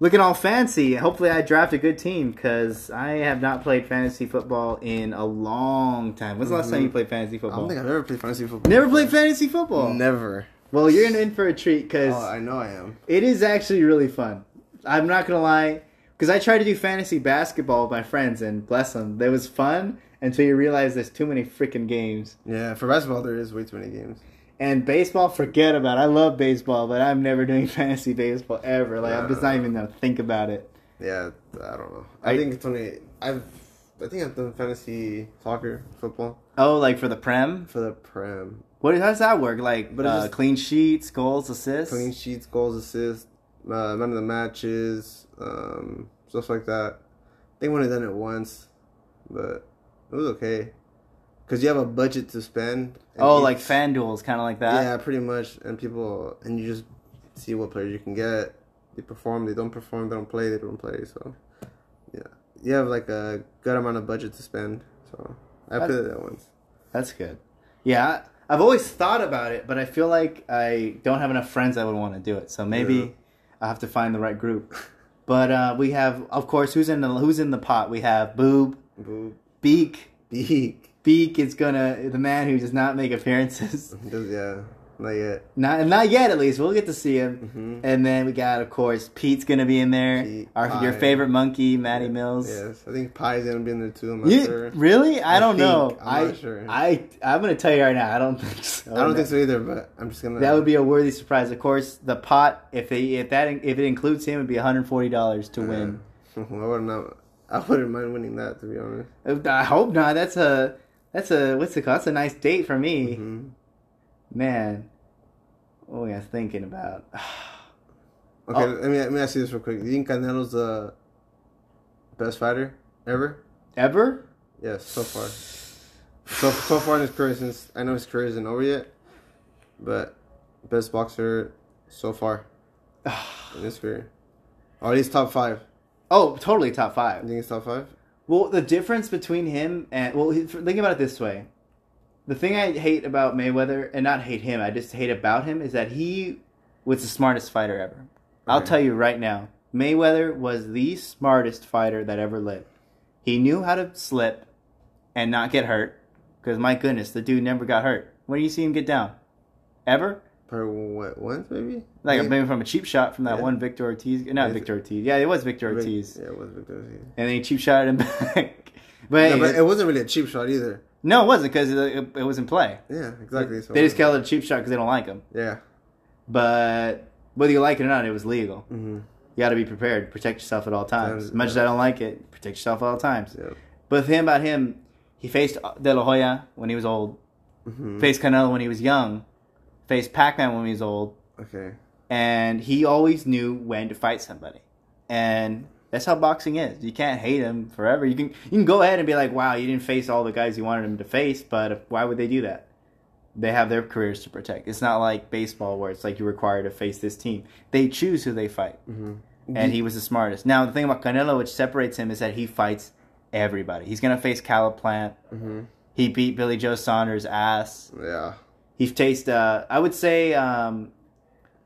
looking all fancy. Hopefully, I draft a good team because I have not played fantasy football in a long time. When's the last time you played fantasy football? I don't think I've ever played fantasy football. Never played fantasy football. Never. Well, you're in, for a treat because Oh, I know I am. it is actually really fun. I'm not gonna lie, because I tried to do fantasy basketball with my friends, and bless them, it was fun until you realize there's too many freaking games. Yeah, for basketball there is way too many games. And baseball, forget about. it. I love baseball, but I'm never doing fantasy baseball ever. Like I'm just not even gonna think about it. Yeah, I don't know. I, I- think it's only I've I think I've done fantasy soccer, football Oh, like for the prem. for the prem. What? How does that work? Like, But uh, just- clean sheets, goals, assists. Clean sheets, goals, assists, uh, man of the matches, um, stuff like that. I think I only done it once, but it was okay. because you have a budget to spend. Oh, like FanDuel's kind of like that. Yeah, pretty much. And people, and you just see what players you can get. They perform, they don't perform, they don't play, they don't play. So, yeah, you have like a good amount of budget to spend. So, I That's- played that once. That's good. Yeah, I've always thought about it, but I feel like I don't have enough friends that would want to do it. So maybe Yeah. I have to find the right group. But uh, we have, of course, who's in the who's in the pot? We have Boob, Boo, Beak. beak. Beak is gonna the man who does not make appearances. Does- yeah, not yet. Not not yet, at least. We'll get to see him. hmm And then we got, of course, Pete's gonna be in there. Pete, Our your favorite monkey, Matty Mills. Yes, I think Pie's gonna be in there too. I'm not You, sure. really? I, I don't know. I'm I not sure. I I'm gonna tell you right now. I don't think so. I don't think so either, but I'm just gonna. That would be a worthy surprise. Of course, the pot if they if that if it includes him, it'd be 140 dollars to win. I wouldn't. know- I wouldn't mind winning that, to be honest. I hope not. That's a that's a what's it called? That's a nice date for me, hmm man. What was I thinking about? Okay, Oh. let me let me ask you this real quick. Do you think Canelo's the best fighter ever? Ever? Yes, so far. So so far in his career, since I know his career isn't over yet, but best boxer so far in his career, or at least top five. oh, totally top You five. think he's top five? Well, the difference between him and well, think about it this way: the thing I hate about Mayweather, and not hate him, I just hate about him, is that he was the smartest fighter ever. I'll tell you right now, Mayweather was the smartest fighter that ever lived. He knew how to slip and not get hurt, because my goodness, the dude never got hurt. When do you see him get down? Ever? Probably what once maybe. Like Maybe. maybe from a cheap shot from that Yeah. one Victor Ortiz. Not Victor Ortiz. Yeah, it was Victor Ortiz. Yeah, it was Victor Ortiz. And then he cheap shot him back. But, No, but it wasn't really a cheap shot either. No, it wasn't because it, it was in play. Yeah, exactly. So They just call it a cheap shot because they don't like him. Yeah. But whether you like it or not, it was legal. hmm You got to be prepared. Protect yourself at all times. As much as I don't like it, protect yourself at all times. Yeah. But the thing about him, he faced De La Hoya when he was old, hmm faced Canelo when he was young, faced Pac-Man when he was old, Okay. and he always knew when to fight somebody. And that's how boxing is. You can't hate him forever. You can you can go ahead and be like, "Wow, you didn't face all the guys you wanted him to face," but why would they do that? They have their careers to protect. It's not like baseball where it's like you're required to face this team. They choose who they fight, hmm and he was the smartest. Now the thing about Canelo, which separates him, is that he fights everybody. He's gonna face Caleb Plant. hmm He beat Billy Joe Saunders' ass. Yeah. He faced. Uh, I would say um,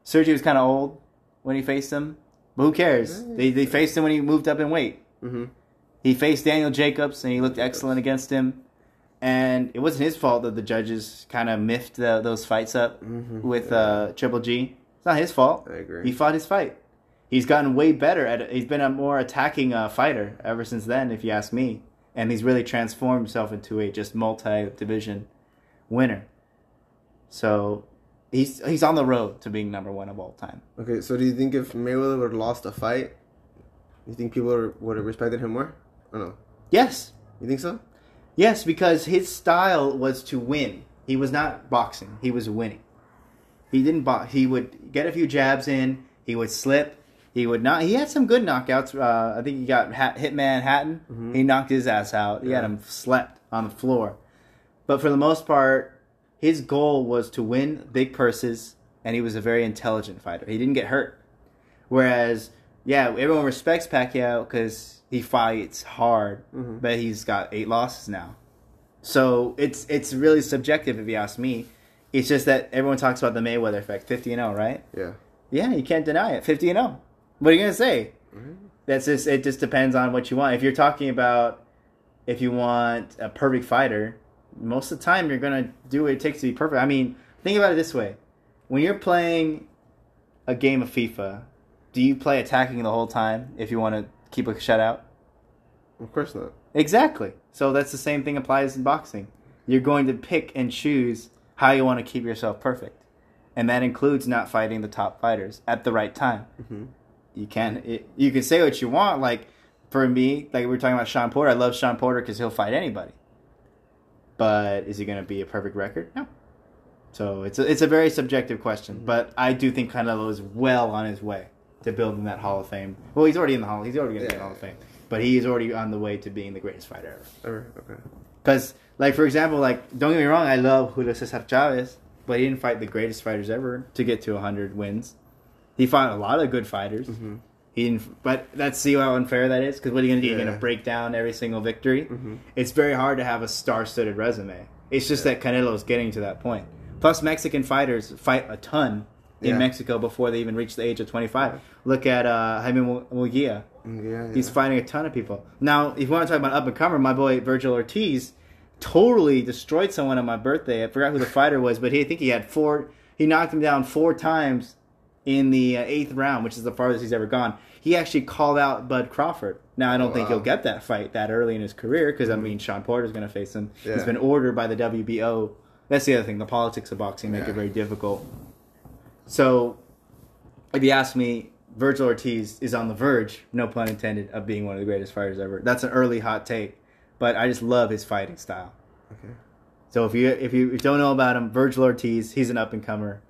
Sergio was kind of old when he faced him, but who cares? Yeah. They they faced him when he moved up in weight. hmm He faced Daniel Jacobs and he looked excellent against him. And it wasn't his fault that the judges kind of miffed the, those fights up hmm with uh, Triple G. It's not his fault. I agree. He fought his fight. He's gotten way better at. He's been a more attacking uh, fighter ever since then, if you ask me. And he's really transformed himself into a just multi-division winner. So he's he's on the road to being number one of all time. Okay, so do you think if Mayweather would have lost a fight, you think people would have respected him more? Or no? Yes, You think so? yes, because his style was to win. He was not boxing. He was winning. He didn't box. He would get a few jabs in. He would slip. He would not. He had some good knockouts. Uh, I think he got ha- Hitman Hatton. Mhm. He knocked his ass out. He had him slept on the floor. But for the most part, his goal was to win big purses, and he was a very intelligent fighter. He didn't get hurt. Whereas, yeah, everyone respects Pacquiao because he fights hard, Mhm. but he's got eight losses now. So it's it's really subjective if you ask me. It's just that everyone talks about the Mayweather effect, fifty and zero, right? Yeah. Yeah, you can't deny it. Fifty and zero. What are you gonna say? Mhm. That's just it. Just depends on what you want. If you're talking about if you want a perfect fighter, most of the time you're gonna do what it takes to be perfect. I mean, think about it this way: when you're playing a game of FIFA, do you play attacking the whole time if you want to keep a shutout? Of course not. Exactly. So that's the same thing applies in boxing. You're going to pick and choose how you want to keep yourself perfect, and that includes not fighting the top fighters at the right time. hmm You can it, you can say what you want. Like for me, like we were talking about Shawn Porter. I love Shawn Porter because he'll fight anybody. But is he going to be a perfect record? No. So it's a, it's a very subjective question. But I do think Canelo is well on his way to building that Hall of Fame. Well, he's already in the Hall. He's already going to be in the Hall of Fame. But he is already on the way to being the greatest fighter ever. Ever. Okay. Because, like for example, like don't get me wrong, I love Julio Cesar Chavez, but he didn't fight the greatest fighters ever to get to 100 wins. He fought a lot of good fighters. Mm-hmm. He didn't, but that's see how unfair that is. Because what are you gonna do? You're gonna break down every single victory. Mm-hmm. It's very hard to have a star-studded resume. It's just Yeah. that is getting to that point. Plus, Mexican fighters fight a ton in Yeah. Mexico before they even reach the age of 25. Look at uh, Jaime Mu- Munguia. Mm, Yeah, yeah. He's fighting a ton of people. Now, if you want to talk about up and comer, my boy Vergil Ortiz totally destroyed someone on my birthday. I forgot who the fighter was, but he I think he had four. He knocked him down four times in the uh, eighth round, which is the farthest he's ever gone. He actually called out Bud Crawford. Now, I don't think Wow. he'll get that fight that early in his career because I mean Shawn Porter's going to face him. He's Yeah. been ordered by the WBO. That's the other thing. The politics of boxing make Yeah. it very difficult. So, if you ask me, Vergil Ortiz is on the verge, no pun intended, of being one of the greatest fighters ever. That's an early hot take, but I just love his fighting style. Okay. So if you if you don't know about him, Vergil Ortiz, he's an up and comer,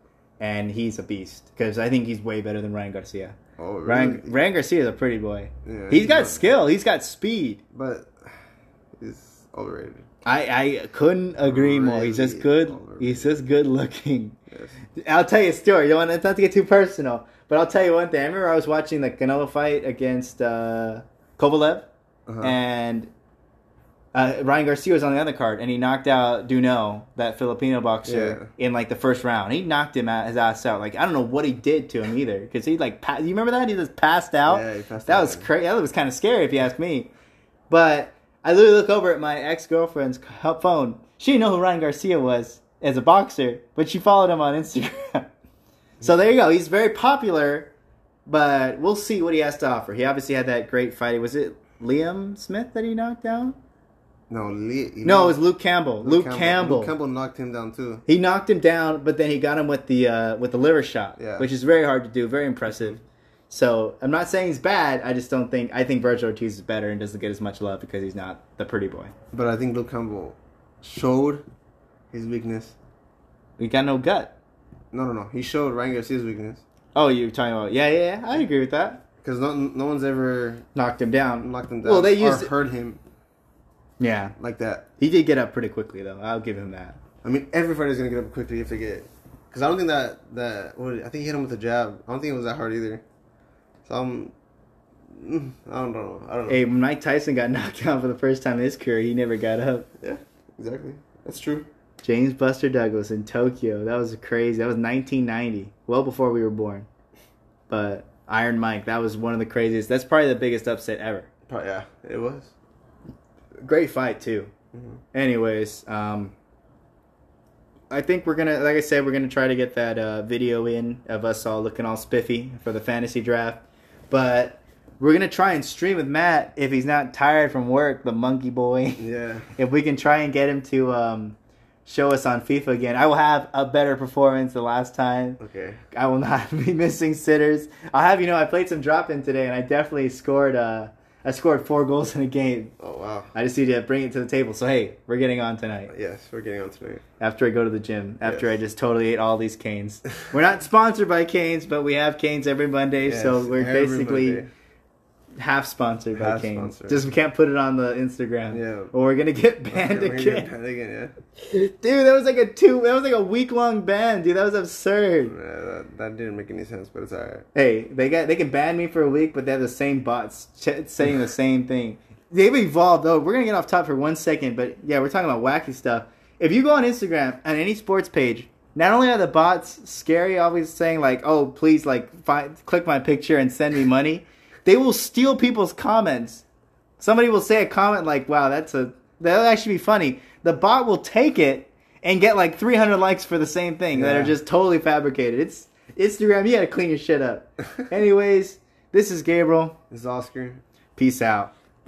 and he's a beast because I think he's way better than Ryan Garcia. Oh, really? Ryan Ryan Garcia is a pretty boy. Yeah, he's got skill. He's got speed. But he's overrated. I, I couldn't agree more. He's just good. overrated. He's just good looking. Yes. I'll tell you a story. You don't want not to get too personal, but I'll tell you one thing. I remember I was watching the Canelo fight against uh, Kovalev, Uh-huh. and uh, Ryan Garcia was on the other card, and he knocked out Duno, that Filipino boxer, in like the first round. He knocked him out, his ass out. Like I don't know what he did to him either, because he like pa- you remember that he just passed out. Yeah, he passed that out, was yeah. crazy. That was kind of scary if you ask me. But I literally look over at my ex girlfriend's phone. She didn't know who Ryan Garcia was as a boxer, but she followed him on Instagram. so there you go. He's very popular, but we'll see what he has to offer. He obviously had that great fight. Was it Liam Smith that he knocked down? No, Lee, No, it was Luke Campbell. Luke, Campbell. Luke Campbell knocked him down too. He knocked him down, but then he got him with the uh, with the liver shot, Yeah. which is very hard to do, very impressive. So I'm not saying he's bad. I just don't think I think Vergil Ortiz is better and doesn't get as much love because he's not the pretty boy. But I think Luke Campbell showed his weakness. We got no gut. No, no, no. He showed Ryan Garcia's weakness Oh, you're talking about yeah, yeah, yeah. I agree with that. because no, no one's ever Knocked him down. knocked him down Well, they or used hurt him yeah. like that. He did get up pretty quickly though. I'll give him that. I mean, every fighter's gonna get up quickly if they get. Because I don't think that that what, I think he hit him with a jab. I don't think it was that hard either. So I'm. mm, I don't know. I don't know. Hey, Mike Tyson got knocked out for the first time in his career, he never got up. Yeah, exactly. That's true. James Buster Douglas in Tokyo. That was crazy. That was 1990, well before we were born. But Iron Mike, that was one of the craziest. That's probably the biggest upset ever. Pro- yeah, it was. Great fight too. Mhm. Anyways, um, I think we're gonna, like I said, we're gonna try to get that uh, video in of us all looking all spiffy for the fantasy draft. But we're gonna try and stream with Matt if he's not tired from work, the monkey boy. Yeah. if we can try and get him to um, show us on FIFA again, I will have a better performance the last time. Okay. I will not be missing sitters. I'll have you know I played some drop in today and I definitely scored. Uh, I scored four goals in a game. Oh wow. I just need to bring it to the table. So hey, we're getting on tonight Yes, we're getting on tonight. after I go to the gym. After Yes. I just totally ate all these canes. We're not sponsored by canes, but we have canes every Monday, so we're basically Monday. Half sponsored by Half canes. sponsored. Just we can't put it on the Instagram. Yeah. Or we're gonna get banned We're gonna again. get banned again, Dude, that was like a two. That was like a week long ban, dude. That was absurd. yeah that, that didn't make any sense, but it's alright. Hey, they got they can ban me for a week, but they have the same bots ch- saying the same thing. They've evolved though. We're gonna get off top for one second, but yeah, we're talking about wacky stuff. If you go on Instagram on any sports page, not only are the bots scary, always saying like, "Oh, please like find, click my picture and send me money," they will steal people's comments. Somebody will say a comment like, "Wow, that's a that'll actually be funny." The bot will take it and get like 300 likes for the same thing that are just totally fabricated. It's Instagram. You gotta clean your shit up. Anyways, this is Gabriel. This is Oscar. Peace out.